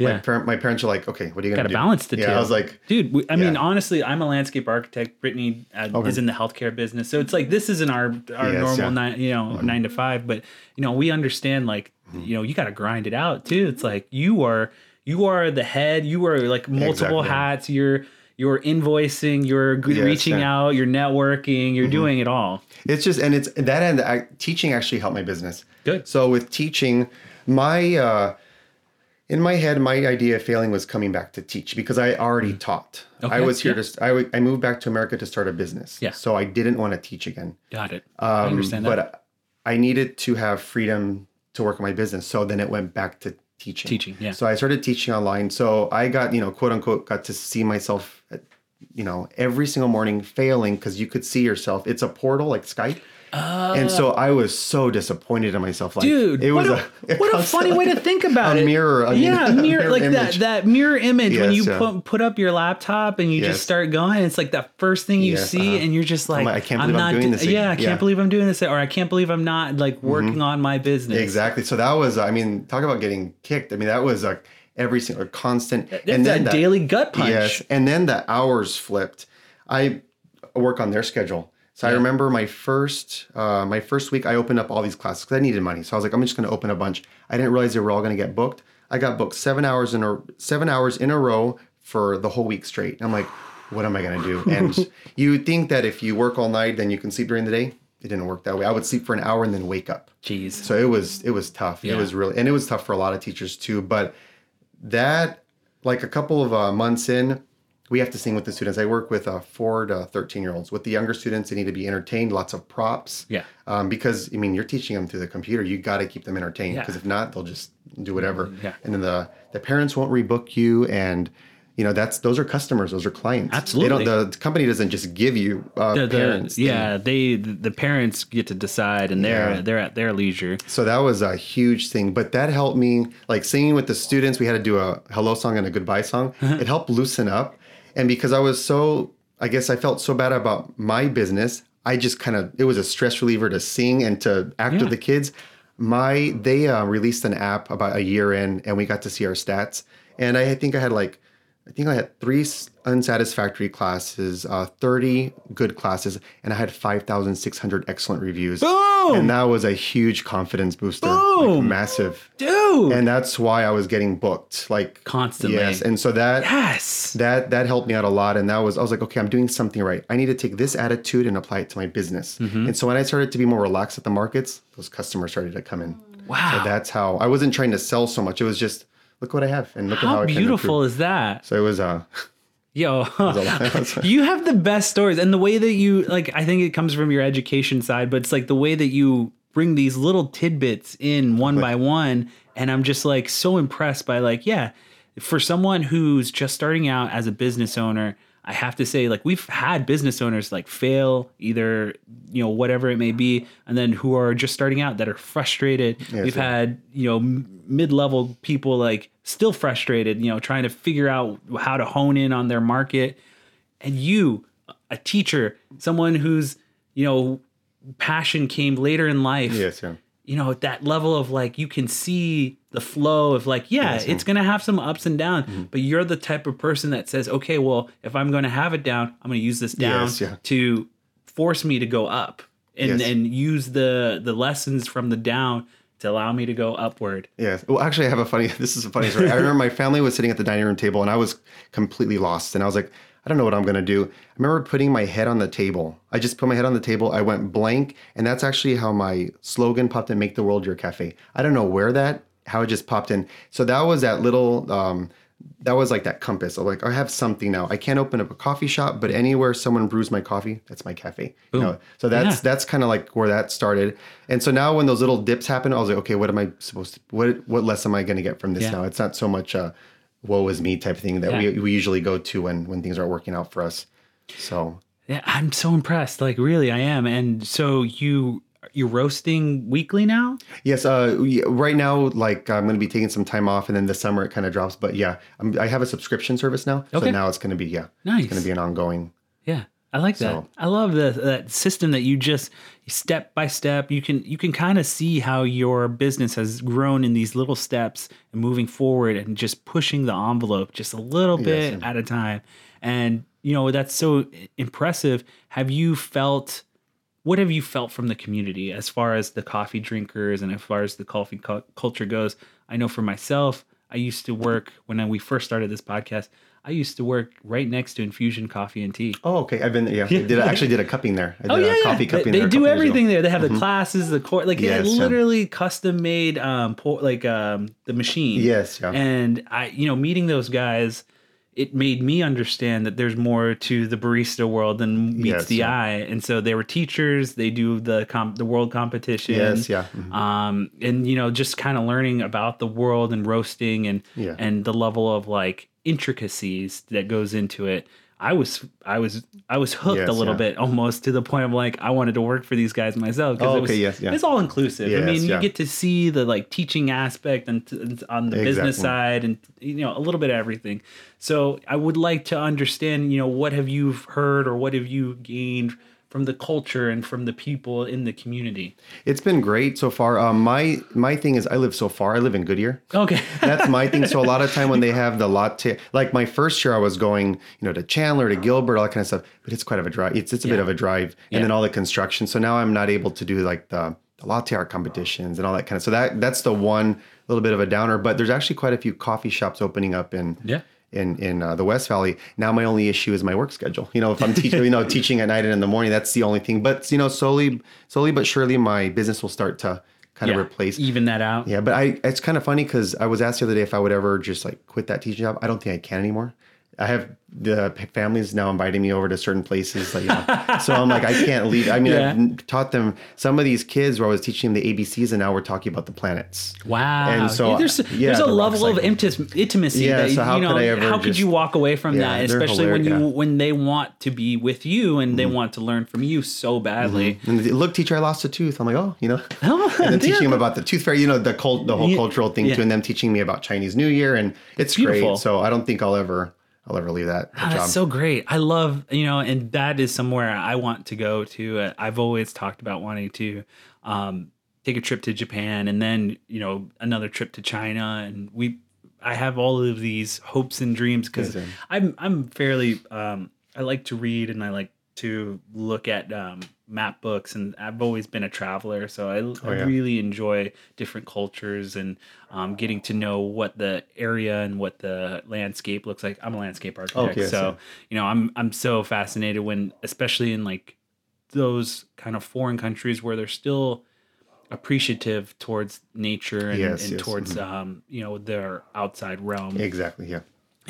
My, yeah. my parents are like, okay, what are you gonna do? Got to balance the yeah, two. I was like, dude. We, I mean, honestly, I'm a landscape architect. Brittany uh, Okay. is in the healthcare business, so it's like this isn't our our Yes, normal yeah. nine, you know, nine to five. But you know, we understand like Mm-hmm. you know, you got to grind it out too. It's like you are you are the head. You are like multiple Exactly. hats. You're you're invoicing. You're Yes, reaching yeah. out. You're networking. You're doing it all. it's just and it's that end. I, teaching actually helped my business. Good. So with teaching, my uh, in my head, my idea of failing was coming back to teach because I already taught. I Mm. Was here yeah. to. I, w- I moved back to America to start a business. Yeah. So I didn't want to teach again. Got it. I Um, understand that. But I needed to have freedom to work on my business. So then it went back to teaching. Teaching, yeah. So I started teaching online. So I got, you know, quote unquote, got to see myself, uh, you know, every single morning failing because you could see yourself. It's a portal like Skype. And so I was so disappointed in myself. Like, Dude, it was what a, a, what a funny way to think about a it. mirror. I mean, yeah, a mirror, like that image. that mirror image when you yeah. put put up your laptop and you Yes. just start going. It's like that first thing you Yes, see, uh-huh. and you're just like, like, I can't believe I'm not doing do- this. Yeah, I can't Yeah. believe I'm doing this, or I can't believe I'm not like working on my business. Exactly. So that was, I mean, talk about getting kicked. I mean, that was like every single constant. It's that daily gut punch. Yes. And then the hours flipped. I work on their schedule. So I remember my first uh, my first week, I opened up all these classes because I needed money. So I was like, I'm just going to open a bunch. I didn't realize they were all going to get booked. I got booked seven hours in a seven hours in a row for the whole week straight. I'm like, what am I going to do? And you would think that if you work all night, then you can sleep during the day. It didn't work that way. I would sleep for an hour and then wake up. Jeez. So it was it was tough. Yeah. It was really and it was tough for a lot of teachers too. But that like a couple of uh, months in, we have to sing with the students. I work with uh, four to thirteen year olds. With the younger students, they need to be entertained. Lots of props. Yeah. Um, because I mean, you're teaching them through the computer. You got to keep them entertained. Yeah. Because if not, they'll just do whatever. Yeah. And then the the parents won't rebook you and. You know that's those are customers, those are clients. Absolutely. they don't. The company doesn't just give you uh, The, the- parents. Yeah, they the parents get to decide, and they're Yeah. they're at their leisure. So that was a huge thing, but that helped me like singing with the students. We had to do a hello song and a goodbye song. it helped loosen up. And because I was so, I guess I felt so bad about my business, I just kind of, it was a stress reliever to sing and to act Yeah. with the kids. My, they uh, released an app about a year in and we got to see our stats. And I think I had like, I think I had three unsatisfactory classes, uh, 30 good classes, and I had 5,600 excellent reviews. Boom! And that was a huge confidence booster. like, Boom! massive. Dude. And that's why I was getting booked like Constantly. Yes. And so that yes. that that helped me out a lot. And that was I was like, okay, I'm doing something right. I need to take this attitude and apply it to my business. Mm-hmm. And so when I started to be more relaxed at the markets, those customers started to come in. Wow. So that's how I wasn't trying to sell so much. It was just look what I have and look at how How I can beautiful is that? So it was uh Yo, you have the best stories, and the way that you like, I think it comes from your education side, but it's like the way that you bring these little tidbits in one by one, and I'm just like so impressed by like, yeah, for someone who's just starting out as a business owner, I have to say, like we've had business owners like fail either, you know, whatever it may be, and then who are just starting out that are frustrated. We've had you know mid level people like still frustrated, you know, trying to figure out how to hone in on their market. And you, a teacher, someone whose you know passion came later in life Yes, yeah. you know that level of like you can see the flow of like yeah it's gonna have some ups and downs Mm-hmm. but you're the type of person that says okay well if i'm gonna have it down i'm gonna use this down Yes, yeah. to force me to go up and Yes. and use the the lessons from the down to allow me to go upward Yeah. Well, actually, I have a funny. This is a funny story. I remember my family was sitting at the dining room table, and I was completely lost. And I was like, I don't know what I'm gonna do. I remember putting my head on the table. I just put my head on the table. I went blank, and that's actually how my slogan popped in: "Make the world your cafe." I don't know where that, how it just popped in. So that was that little. Um, that was like that compass. of like, I have something now. I can't open up a coffee shop, but anywhere someone brews my coffee, that's my cafe. You know, so that's Yeah. that's kind of like where that started. And so now when those little dips happen, I was like, okay, what am I supposed to what what less am I going to get from this Yeah. now? It's not so much a woe is me type thing that Yeah. we, we usually go to when when things aren't working out for us. So yeah i'm so impressed like really i am and so you you're roasting weekly now yes, uh, right now, like I'm going to be taking some time off, and then the summer it kind of drops. But yeah, I'm, I have a subscription service now, Okay. so now it's going to be yeah, Nice. it's going to be an ongoing. Yeah, I like that. So- I love the, that system that you just step by step. You can you can kind of see how your business has grown in these little steps and moving forward and just pushing the envelope just a little bit at a time. And you know that's so impressive. Have you felt? What have you felt from the community as far as the coffee drinkers and as far as the coffee cu- culture goes? I know for myself, I used to work when we first started this podcast. I used to work right next to Infusion Coffee and Tea. Oh, okay. I've been there. yeah. I did I actually did a cupping there. I did Oh yeah, a yeah. coffee They, cupping they there. do. Mm-hmm. everything there. They have the classes, the court, like Yes, it's yeah. literally custom made, um, pour, like um, the machine. Yes, yeah. And I, you know, meeting those guys, it made me understand that there's more to the barista world than meets Yes, the yeah. eye. And so they were teachers. They do the comp, the world competition. Yes, yeah. Mhm. Um, and you know, just kind of learning about the world and roasting and Yeah. and the level of like intricacies that goes into it. I was I was I was hooked Yes, a little yeah. bit almost to the point of like I wanted to work for these guys myself. 'cause Oh, it was, okay, yes, yeah. It's all inclusive. I mean, yeah. you get to see the like teaching aspect and, t- and on the business side and you know a little bit of everything. So I would like to understand, you know, what have you heard or what have you gained from the culture and from the people in the community? It's been great so far. Um, my my thing is I live so far. I live in Goodyear. Okay. That's my thing. So a lot of time when they have the latte, like my first year, I was going, you know, to Chandler, to Gilbert, all that kind of stuff. But it's quite of a drive. It's it's a bit of a drive, and Yeah. then all the construction. So now I'm not able to do like the, the latte art competitions and all that kind of. So that that's the one little bit of a downer. But there's actually quite a few coffee shops opening up in Yeah. In in uh, the West Valley. Now my only issue is my work schedule. You know, if I'm teaching, you know, teaching at night and in the morning, that's the only thing. But you know, slowly slowly but surely, my business will start to kind yeah. of replace. even that out. Yeah, but I it's kind of funny because I was asked the other day if I would ever just like quit that teaching job. I don't think I can anymore. I have the families now inviting me over to certain places, like, you know, so I'm like I can't leave. I mean, Yeah. I've taught them some of these kids where I was teaching them the ABCs, and now we're talking about the planets. Wow. And so, Yeah, there's uh, yeah, there's a the level of intimacy Yeah, that so how you know could I ever how could you walk away from that especially when you when they want to be with you and they mm-hmm. want to learn from you so badly. Mm-hmm. And they, look, teacher, I lost a tooth. I'm like, oh, you know, Oh, and then oh, yeah. teaching them about the tooth fairy, you know, the cult, the whole cultural thing too, and them teaching me about Chinese New Year, and it's Beautiful. great. So I don't think I'll ever, I'll ever leave that, Oh, that's so great. I love, you know, and that is somewhere I want to go to. I've always talked about wanting to um, take a trip to Japan and then, you know, another trip to China. And we, I have all of these hopes and dreams because I'm, I'm fairly, um, I like to read and I like to look at um, map books and I've always been a traveler. So I, I Oh, yeah. really enjoy different cultures and um, getting to know what the area and what the landscape looks like. I'm a landscape architect. Okay, so, you know, I'm, I'm so fascinated when, especially in like those kind of foreign countries where they're still appreciative towards nature and, Yes, and yes, towards, mhm. um, you know, their outside realm. exactly. Yeah.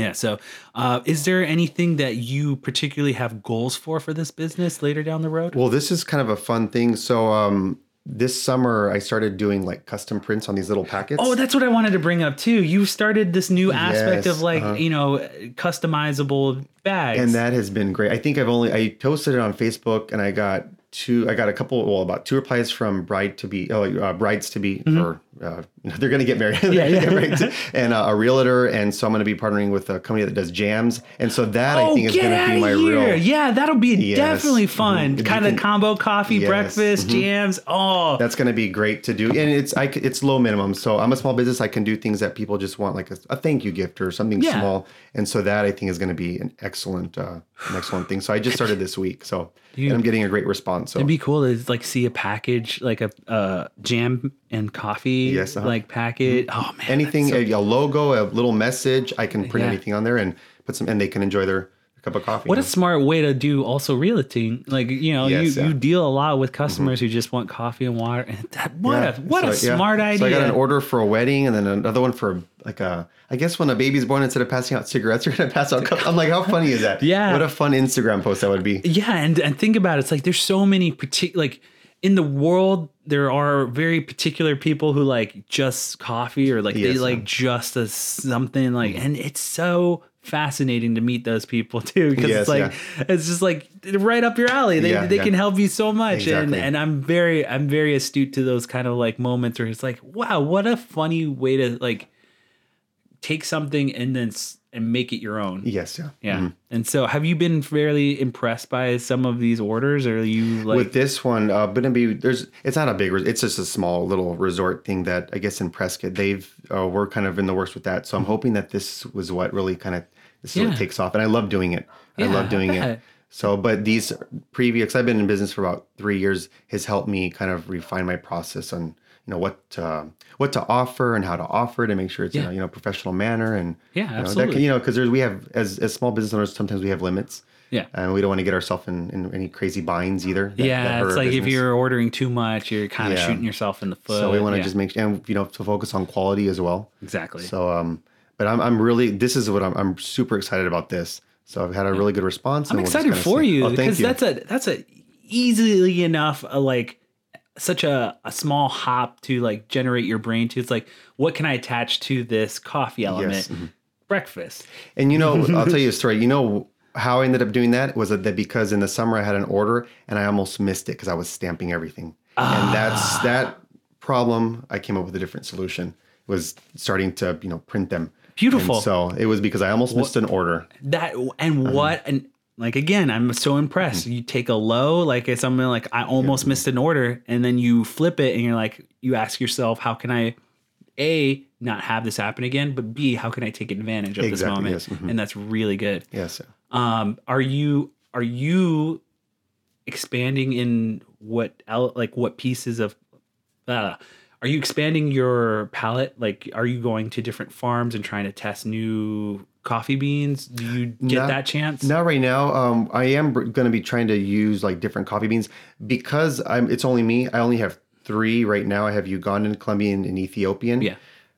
Yeah. So, uh, is there anything that you particularly have goals for for this business later down the road? Well, this is kind of a fun thing. So, um, this summer I started doing like custom prints on these little packets. Oh, that's what I wanted to bring up too. You started this new aspect Yes, of like, uh-huh. you know, customizable bags. and that has been great. I think I've only I posted it on Facebook and I got two. I got a couple. Well, about two replies from bride to be, oh, uh, brides to be, or uh, they're going to get married. Mm-hmm. Yeah, yeah. get married. and uh, a realtor, and so I'm going to be partnering with a company that does jams, and so that I oh, think is going to be my here. real. Yeah, that'll be Yes. definitely fun. Mhm. You Kind of combo coffee, Yes. breakfast, Mhm. jams. Oh, That's going to be great to do, and it's I, it's low minimum. So I'm a small business. I can do things that people just want, like a, a thank you gift or something Yeah. small. And so that I think is going to be an excellent, uh, an excellent thing. So I just started this week, so and I'm getting a great response. So It'd be cool to like see a package like a uh, jam and coffee Yes, uh-huh. Like package. Oh man, anything, so- a, a logo, a little message, I can print Yeah. anything on there and put some, and they can enjoy their cup of coffee. what a smart way to do also realty. Like you know, Yes, you, yeah. Mm-hmm. you deal a lot with customers who just want coffee and water. And that, what Yeah. a what a So, yeah. smart idea. So I got an order for a wedding, and then another one for like a. I guess when a baby's born, instead of passing out cigarettes, you're gonna pass out. I'm like, how funny is that? Yeah. What a fun Instagram post that would be. Yeah, and and think about it. It's like there's so many particular like in the world there are very particular people who like just coffee or like they Yes, Mm-hmm. like just a something like and it's so fascinating to meet those people too because Yes, it's like it's just like right up your alley. They Yeah, they yeah. can help you so much and Exactly. and I'm very I'm very astute to those kind of like moments where it's like wow, what a funny way to like take something and then s- and make it your own. Yes, yeah. Yeah. Mhm. And so have you been fairly impressed by some of these orders or are you like With this one, uh, gonna be there's. It's not a big. It's just a small little resort thing that I guess in Prescott they've uh, we're kind of in the works with that. So I'm hoping that this was what really kind of this Yeah. takes off, and I love doing it. I love doing bet. it. So, but these previous, I've been in business for about three years, has helped me kind of refine my process on you know what uh, what to offer and how to offer it and make sure it's in a you know professional manner and Yeah, you know, absolutely. can, you know because there's we have as as small business owners sometimes we have limits Yeah. and we don't want to get ourselves in, in any crazy binds either. that- yeah, that it's like if you're ordering too much, you're kind of Yeah. shooting yourself in the foot. So we want to Yeah, just make and you know to focus on quality as well. exactly. So um, but I'm I'm really this is what I'm I'm super excited about this. So I've had a really good response. I'm excited for see. you Oh, because you. that's a that's a easily enough uh, like such a, a small hop to like generate your brain to. It's like what can I attach to this coffee element? Yes, mhm. Breakfast. And you know, I'll tell you a story. You know how I ended up doing that was that because in the summer I had an order and I almost missed it because I was stamping everything. And that's Ah. that problem. I came up with a different solution. Was starting to you know print them. Beautiful. And so it was because I almost missed an order. That and Uh-huh. what and like again, I'm so impressed. Mm-hmm. You take a low, like it's something like I almost missed an order, and then you flip it and you're like, you ask yourself, how can I A not have this happen again, but B, how can I take advantage of this moment? yes, mhm. And that's really good. Yes. Um, are you are you expanding in what el- like what pieces of uh, are you expanding your palette? Like, are you going to different farms and trying to test new coffee beans? Do you get Not- that chance? Not right now. Um, I am going to be trying to use like different coffee beans because I'm. It's only me. I only have three right now. I have Ugandan, Colombian, and Ethiopian. Yeah.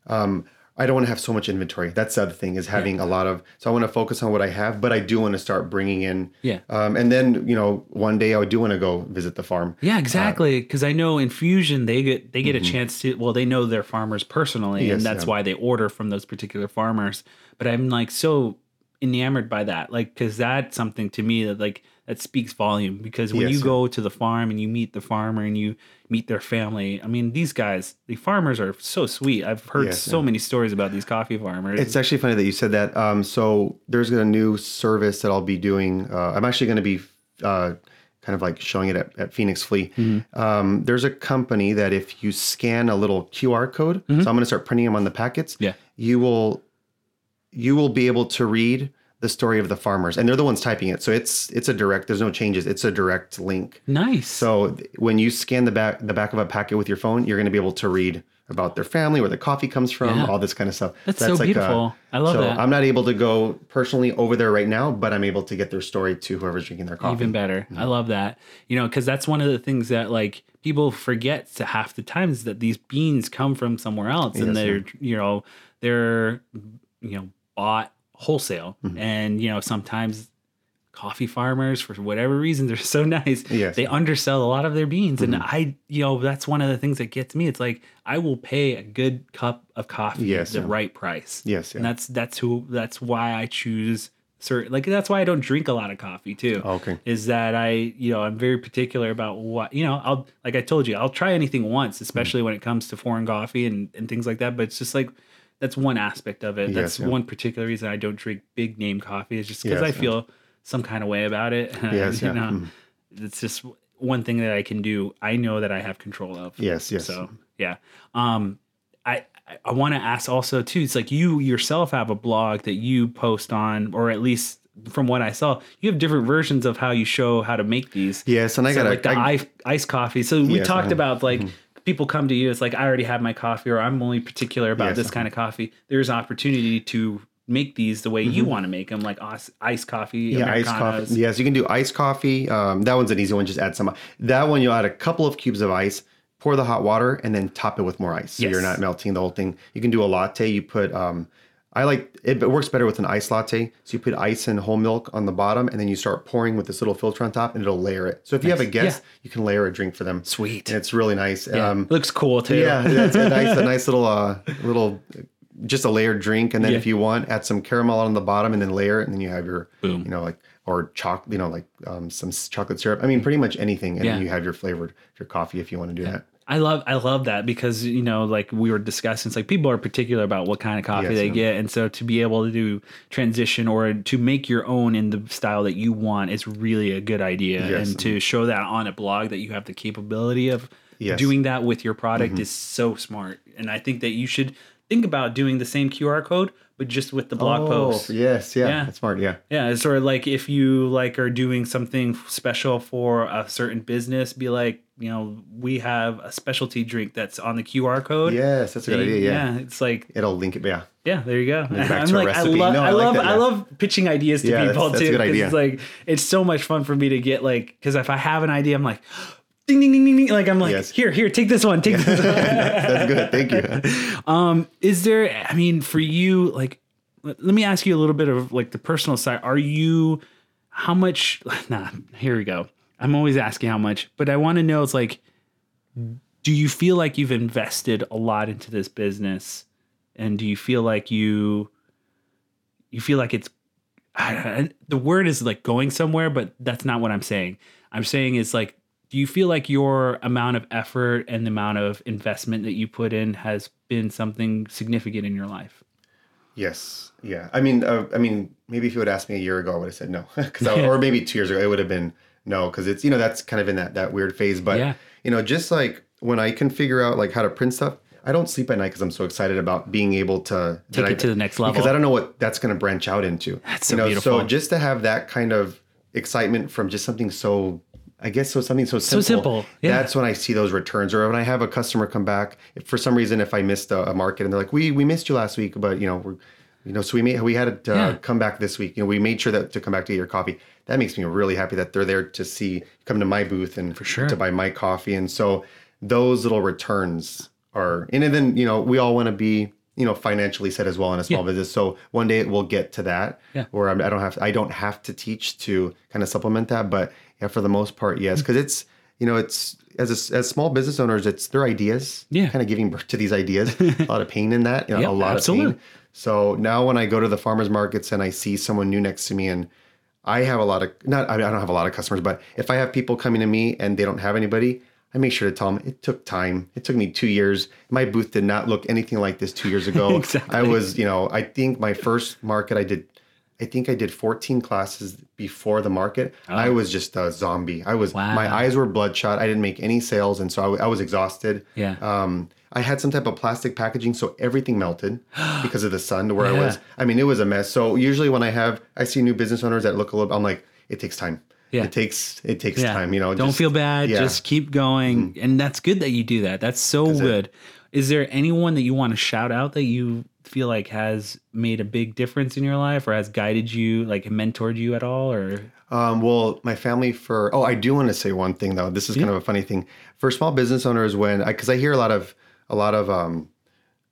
Um, I don't want to have so much inventory. That's the other thing is having a lot of. So I want to focus on what I have, but I do want to start bringing in. Yeah. Um, and then you know one day I do want to go visit the farm. Yeah, exactly. Because I know Infusion, they get they get a chance to. Well, they know their farmers personally, Mm-hmm. Yes, and that's yeah. why they order from those particular farmers. But I'm like so enamored by that, like because that's something to me that like that speaks volume. Because when Yes, you yeah. go to the farm and you meet the farmer and you meet their family, I mean, these guys, the farmers are so sweet. I've heard Yes, so yeah. many stories about these coffee farmers. It's actually funny that you said that. Um, so there's a new service that I'll be doing. Uh, I'm actually going to be uh, kind of like showing it at, at Phoenix Flea. Mm-hmm. Um, there's a company that if you scan a little QR code, so I'm going to start printing them on the packets. Mm-hmm. Yeah. you will you will be able to read the story of the farmers, and they're the ones typing it. So it's it's a direct. There's no changes. It's a direct link. nice. So when you scan the back the back of a packet with your phone, you're going to be able to read about their family, where the coffee comes from, Yeah. all this kind of stuff. That's so beautiful. I love so that. I'm not able to go personally over there right now, but I'm able to get their story to whoever's drinking their coffee. Even better. Mm-hmm. I love that. You know, because that's one of the things that like people forget to half the times that these beans come from somewhere else and they're you know they're you know bought wholesale Mm-hmm. and you know sometimes coffee farmers for whatever reason they're so nice Yes. they undersell a lot of their beans and i you know that's one of the things that gets me it's like i will pay a good cup of coffee Yes, the yeah. right price Yes, and that's that's who that's why i choose certain like that's why i don't drink a lot of coffee too Okay. is that i you know i'm very particular about what you know i'll like i told you i'll try anything once especially when it comes to foreign coffee and, and things like that but it's just like that's one aspect of it Yes, that's yeah. one particular reason i don't drink big name coffee is just because Yes, i yeah. feel some kind of way about it Yes, you yeah. know Mhm. it's just one thing that i can do i know that i have control of Yes, yes. so yeah. Um I I- want to ask also too, it's like you yourself have a blog that you post on, or at least from what I saw, you have different versions of how you show how to make these. Yes, and I So got like the I, ice coffee. So we Yes, talked uh-huh. about like people come to you, it's like I already have my coffee, or I'm only particular about Yes, this kind of coffee. There's opportunity to make these the way you want to make them, like ice, iced coffee, Mm-hmm. yeah, iced coffee. Yes, you can do iced coffee. Um, that one's an easy one. Just add some. That one you'll add a couple of cubes of ice, pour the hot water, and then top it with more ice. So Yes. you're not melting the whole thing. You can do a latte. You put. Um, I like it, it works better with an ice latte. So you put ice and whole milk on the bottom, and then you start pouring with this little filter on top, and it'll layer it. So if you have a guest, you can layer a drink for them. Sweet. And it's really nice. Yeah. Um, Looks cool too. yeah, it's a nice, a nice little, uh, little, just a layered drink, and then Yeah. if you want, add some caramel on the bottom, and then layer it, and then you have your, Boom. you know, like or choc, you know, like um, some chocolate syrup. I mean, pretty much anything, and Yeah. then you have your flavored your coffee if you want to do that. I love I love that because you know like we were discussing it's like people are particular about what kind of coffee Yes, they yeah. get and so to be able to do transition or to make your own in the style that you want is really a good idea Yes. and to show that on a blog that you have the capability of Yes. doing that with your product mm-hmm. is so smart and I think that you should think about doing the same QR code but just with the blog post. Oh, yes, yeah, Yeah. that's smart. Yeah, Yeah, it's sort of like if you like are doing something special for a certain business, be like, you know, we have a specialty drink that's on the QR code. yes, that's a good idea. Yeah. it's like, it'll link it. Yeah, yeah, there you go. I'm like. I love, No, I, I like love, that, I love pitching ideas to Yeah, that's- people that's a too. good 'cause idea. It's like it's so much fun for me to get like, because if I have an idea, I'm like, ding, ding, ding, ding, ding. Like I'm like, Yes. here, here, take this one, take this one. that's good. Thank you. Um, is there? I mean, for you, like, let, let me ask you a little bit of like the personal side. Are you? How much? Nah. Here we go. I'm always asking how much, but I want to know. It's like, do you feel like you've invested a lot into this business, and do you feel like you, you feel like it's, I, the word is like going somewhere, but that's not what I'm saying. I'm saying is like do you feel like your amount of effort and the amount of investment that you put in has been something significant in your life? Yes. Yeah. I mean, uh, I mean, maybe if you would ask me a year ago, I would have said no, because or maybe two years ago, it would have been no, because it's you know that's kind of in that that weird phase. But Yeah. you know, just like when I can figure out like how to print stuff, I don't sleep at night because I'm so excited about being able to Take it I- to the next level. Because I don't know what that's going to branch out into. That's so you know, beautiful. So just to have that kind of excitement from just something so. I guess so something so simple. So simple, yeah. That's when I see those returns, or when I have a customer come back. If for some reason, if I missed a, a market and they're like, "We we missed you last week, but you know we're you know, so we made we had it uh, Yeah. come back this week. You know, we made sure that to come back to get your coffee. That makes me really happy that they're there to see come to my booth and for sure. to buy my coffee. And so those little returns are and then you know we all want to be you know financially set as well in a small Yeah. business. So one day we'll get to that Yeah. where I'm, I don't have I don't have to teach to kind of supplement that. But yeah, for the most part, yes, Mm. because it's you know it's as a, as small business owners, it's their ideas. Yeah. kind of giving birth to these ideas. a lot of pain in that. You know, Yeah, a lot absolutely. of pain. So now when I go to the farmers markets and I see someone new next to me and I have a lot of not I don't have a lot of customers, but if I have people coming to me and they don't have anybody, I make sure to tell them it took time. It took me two years. My booth did not look anything like this two years ago. Exactly. I was, you know, I think my first market I did I think I did 14 classes before the market. I was just a zombie. I was Oh. Wow. my eyes were bloodshot. I didn't make any sales, and so I was exhausted. Yeah. Um, I had some type of plastic packaging, so everything melted because of the sun to where I was. I mean, it was a mess. So usually when I have, I see new business owners that look a little. I'm like, it takes time. Yeah. It takes it takes Yeah. time. You know. don't just- feel bad. yeah. Mm-hmm. Just keep going. And that's good that you do that. That's so good. Is there anyone that you want to shout out that you feel like has made a big difference in your life or has guided you, like mentored you at all? Or Um, well, my family for oh, I do want to say one thing though. This is kind of a funny thing for small business owners when because I, hear a lot of a lot of um,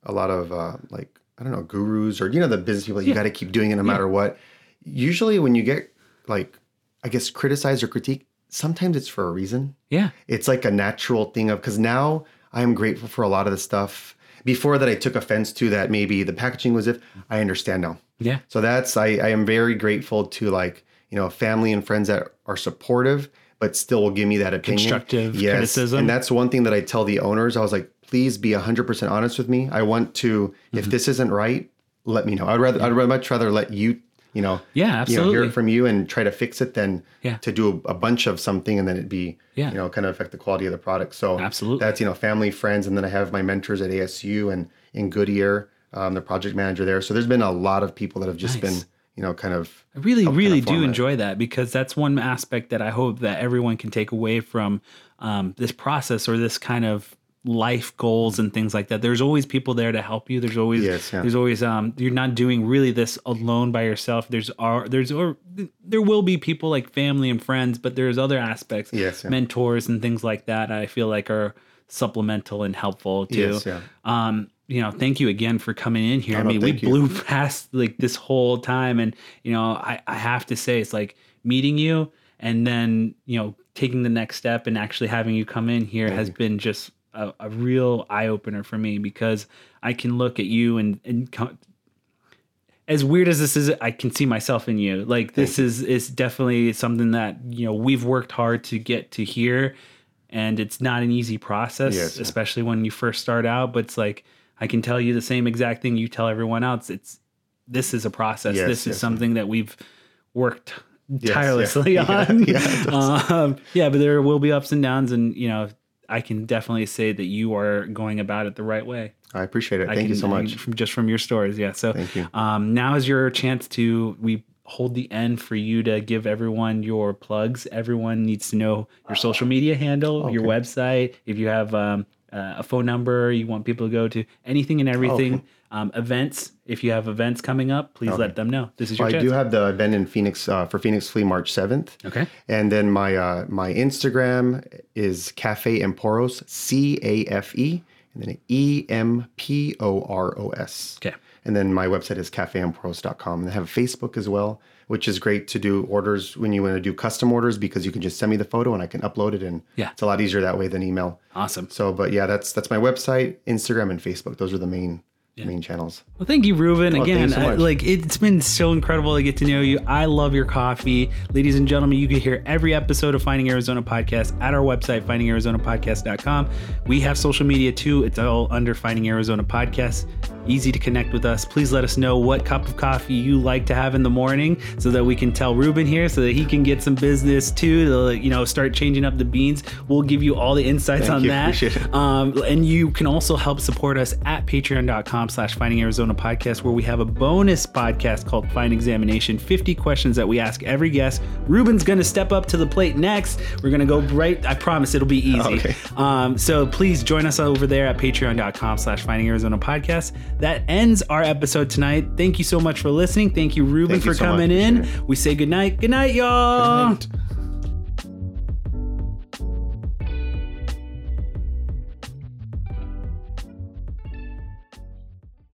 a lot of uh, like I don't know gurus or you know the business people. You got to keep doing it no matter what. Usually, when you get like I guess, criticize or critique, sometimes it's for a reason. Yeah. It's like a natural thing of because now I am grateful for a lot of the stuff before that I took offense to that maybe the packaging was if I understand now. Yeah. So that's I, I am very grateful to like, you know, family and friends that are supportive, but still will give me that opinion. Constructive criticism. And that's one thing that I tell the owners. I was like, please be hundred percent honest with me. I want to, if Mm-hmm. this isn't right, let me know. I'd rather I'd much rather let you, you know, Yeah, you know, absolutely. hear it from you and try to fix it than Yeah. to do a, a bunch of something and then it be, Yeah. you know, kind of affect the quality of the product. So Absolutely. that's, you know, family, friends. And then I have my mentors at ASU and in Goodyear, um, the project manager there. So there's been a lot of people that have just Nice. been, you know, kind of, I really, really kinda do form it. enjoy that because that's one aspect that I hope that everyone can take away from um, this process or this kind of life goals and things like that. There's always people there to help you. There's always, Yes, yeah. there's always, um, you're not doing really this alone by yourself. There's, are, there's, or there will be people like family and friends, but there's other aspects, Yes, yeah. mentors and things like that. I feel like are supplemental and helpful too. Yes, yeah. Um, you know, thank you again for coming in here. Oh, I no, mean, we thank you. blew past like this whole time, and you know, I, I have to say, it's like meeting you and then you know taking the next step and actually having you come in here has been just a, a real eye opener for me because I can look at you and and co- as weird as this is, I can see myself in you. Like this is is definitely something that you know we've worked hard to get to here, and it's not an easy process, Yes, especially when you first start out. But it's like I can tell you the same exact thing you tell everyone else. It's this is a process. Yes, this is yes, something that we've worked yeah. tirelessly Yeah, on. yeah, does. um, yeah, but there will be ups and downs, and you know. I can definitely say that you are going about it the right way. I appreciate it. I Thank you so much. from, just from your stories. Yeah. So Thank you. Um, now is your chance to we hold the end for you to give everyone your plugs. Everyone needs to know your social media handle, your website. If you have um, uh, a phone number you want people to go to, anything and everything. Okay. Um, events. If you have events coming up, please let them know. This is your I chance. do have the event in Phoenix uh, for Phoenix Flea March 7th. okay. And then my uh, my Instagram is Cafe Emporos, C A F E, and then E M P O R O S. Okay. And then my website is cafeemporos.com. And I have Facebook as well, which is great to do orders when you want to do custom orders because you can just send me the photo and I can upload it. And Yeah. it's a lot easier that way than email. Awesome. So, but yeah, that's that's my website, Instagram, and Facebook. Those are the main main channels. Well, thank you, Ruben. Oh, Again, thanks so I- like it's been so incredible to get to know you. I love your coffee, ladies and gentlemen. You can hear every episode of Finding Arizona Podcast at our website, findingarizonapodcast.com. We have social media too. It's all under Finding Arizona Podcast. Easy to connect with us. Please let us know what cup of coffee you like to have in the morning, so that we can tell Ruben here, so that he can get some business too. To you know, start changing up the beans. We'll give you all the insights Thank on you. that. Um, and you can also help support us at patreon.com slash finding Arizona podcast, where we have a bonus podcast called Fine Examination 50 questions that we ask every guest. Ruben's going to step up to the plate next. We're going to go right. I promise it'll be easy. Okay. Um, so please join us over there at patreon.com slash finding Arizona podcast. That ends our episode tonight. Thank you so much for listening. Thank you, Ruben, Thank you for so much. coming in. We say good night. Good night, y'all. Good night.